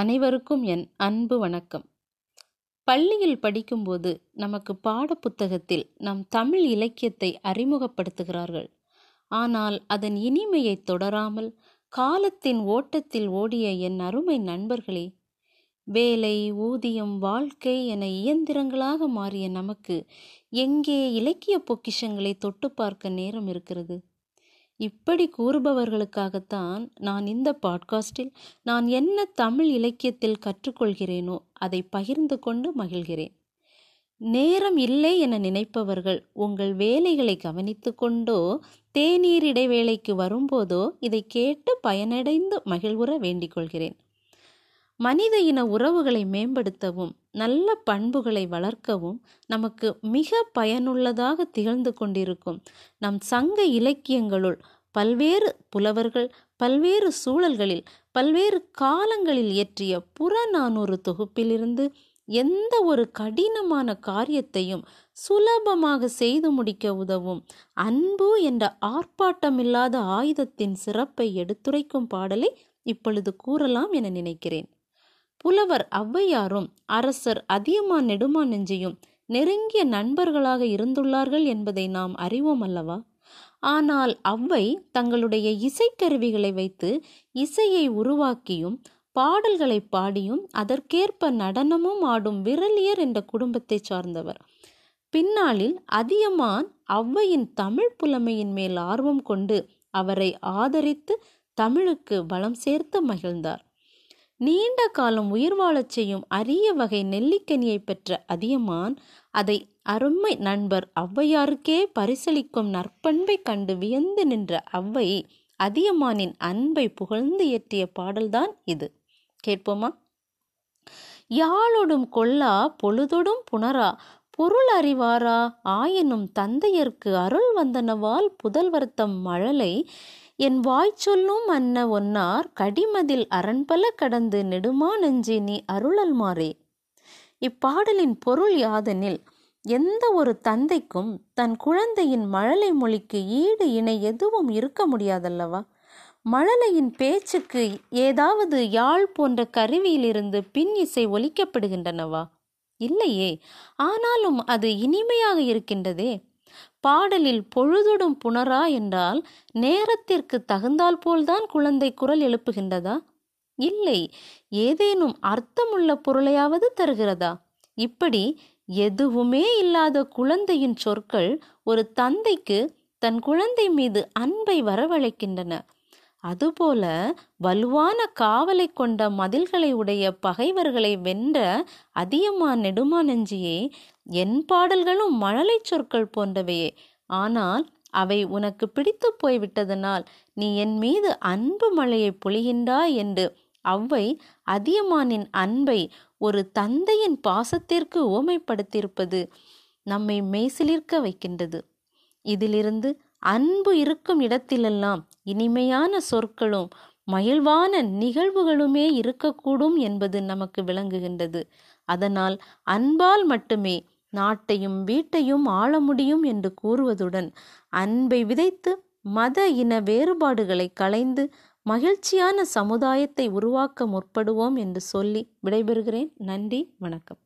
அனைவருக்கும் என் அன்பு வணக்கம். பள்ளியில் படிக்கும்போது நமக்கு பாடப்புத்தகத்தில் நம் தமிழ் இலக்கியத்தை அறிமுகப்படுத்துகிறார்கள். ஆனால் அதன் இனிமையை தொடராமல் காலத்தின் ஓட்டத்தில் ஓடிய என் அருமை நண்பர்களே வேலை ஊதியம் வாழ்க்கை என இயந்திரங்களாக மாறிய நமக்கு எங்கே இலக்கிய பொக்கிஷங்களை தொட்டு பார்க்க நேரம் இருக்கிறது? இப்படி கூறுபவர்களுக்காகத்தான் நான் இந்த பாட்காஸ்டில் நான் என்ன தமிழ் இலக்கியத்தில் கற்றுக்கொள்கிறேனோ அதை பகிர்ந்து கொண்டு மகிழ்கிறேன். நேரம் இல்லை என நினைப்பவர்கள் உங்கள் வேலைகளை கவனித்து கொண்டோ தேநீர் இடைவேளைக்கு வரும்போதோ இதை கேட்டு பயனடைந்து மகிழ்வுற வேண்டிக் கொள்கிறேன். மனித இன உறவுகளை மேம்படுத்தவும் நல்ல பண்புகளை வளர்க்கவும் நமக்கு மிக பயனுள்ளதாக திகழ்ந்து கொண்டிருக்கும். நம் சங்க இலக்கியங்களுள் பல்வேறு புலவர்கள் பல்வேறு சூழல்களில் பல்வேறு காலங்களில் இயற்றிய புறநானூறு தொகுப்பிலிருந்து எந்த ஒரு கடினமான காரியத்தையும் சுலபமாக செய்து முடிக்க உதவும். அன்பு என்ற ஆர்ப்பாட்டமில்லாத ஆயுதத்தின் சிறப்பை எடுத்துரைக்கும் பாடலை இப்பொழுது கூறலாம் என நினைக்கிறேன். புலவர் ஔவையாரும் அரசர் அதியமான் நெடுமா நெஞ்சியும் நெருங்கிய நண்பர்களாக இருந்துள்ளார்கள் என்பதை நாம் அறிவோம் அல்லவா? ஆனால் அவ்வை தங்களுடைய இசைக்கருவிகளை வைத்து இசையை உருவாக்கியும் பாடல்களை பாடியும் அதற்கேற்ப நடனமும் ஆடும் விரலியர் என்ற குடும்பத்தை சார்ந்தவர். பின்னாளில் அதியமான் ஔவையின் தமிழ் புலமையின் மேல் ஆர்வம் கொண்டு அவரை ஆதரித்து தமிழுக்கு பலம் சேர்த்து மகிழ்ந்தார். நீண்ட காலம் உயிர் வாழச் செய்யும் அரிய வகை நெல்லிக்கனியை பெற்ற அதியமான் அதை அருமை நண்பர் ஔவையாருக்கே பரிசளிக்கும் நற்பண்பை கண்டு வியந்து நின்ற ஔவை அதியமானின் அன்பை புகழ்ந்து இயற்றிய பாடல்தான் இது. கேட்போமா? யாழொடும் கொல்லா பொழுதொடும் புணரா பொருள் அறிவாரா ஆயினும் தந்தையர்க்கு அருள் வந்தனவால் புதல்வர்த்தம் மழலை என் வாய் சொல்லும் அன்ன ஒன்னார் கடிமதில் அரண்பல கடந்து நெடுமா நெஞ்சி நீ அருளல்மாறே இப்பாடலின் பொருள் யாதெனில் எந்த ஒரு தந்தைக்கும் தன் குழந்தையின் மழலை மொழிக்கு ஈடு இணை எதுவும் இருக்க முடியாதல்லவா? மழலையின் பேச்சுக்கு ஏதாவது யாழ் போன்ற கருவியிலிருந்து பின் இசை ஒலிக்கப்படுகின்றனவா? இல்லையே ஆனாலும் அது இனிமையாக இருக்கின்றதே. பாடலில் பொழுதொடும் புணரா என்றால் நேரத்திற்கு தகுந்தால் போல்தான் குழந்தை குரல் எழுப்புகின்றதா? இல்லை ஏதேனும் அர்த்தமுள்ள பொருளையாவது தருகிறதா? இப்படி எதுவுமே இல்லாத குழந்தையின் சொற்கள் ஒரு தந்தைக்கு தன் குழந்தை மீது அன்பை வரவழைக்கின்றன. அதுபோல வலுவான காவலை கொண்ட மதில்களை உடைய பகைவர்களை வென்ற அதியமா நெடுமா நெஞ்சியே என் பாடல்களும் மழலை சொற்கள் போன்றவையே ஆனால் அவை உனக்கு பிடித்து போய்விட்டதனால் நீ என் மீது அன்பு மழையை பொழிகின்றாய் என்று அவ்வை அதியமானின் அன்பை ஒரு தந்தையின் பாசத்திற்கு ஓமைப்படுத்தியிருப்பது நம்மை மெய்சிலிர்க்க வைக்கின்றது. இதிலிருந்து அன்பு இருக்கும் இடத்திலெல்லாம் இனிமையான சொற்களும் மகிழ்வான நிகழ்வுகளுமே இருக்கக்கூடும் என்பது நமக்கு விளங்குகின்றது. அதனால் அன்பால் மட்டுமே நாட்டையும் வீட்டையும் ஆள முடியும் என்று கூறுவதுடன் அன்பை விதைத்து மத இன வேறுபாடுகளை களைந்து மகிழ்ச்சியான சமுதாயத்தை உருவாக்க முற்படுவோம் என்று சொல்லி விடைபெறுகிறேன். நன்றி வணக்கம்.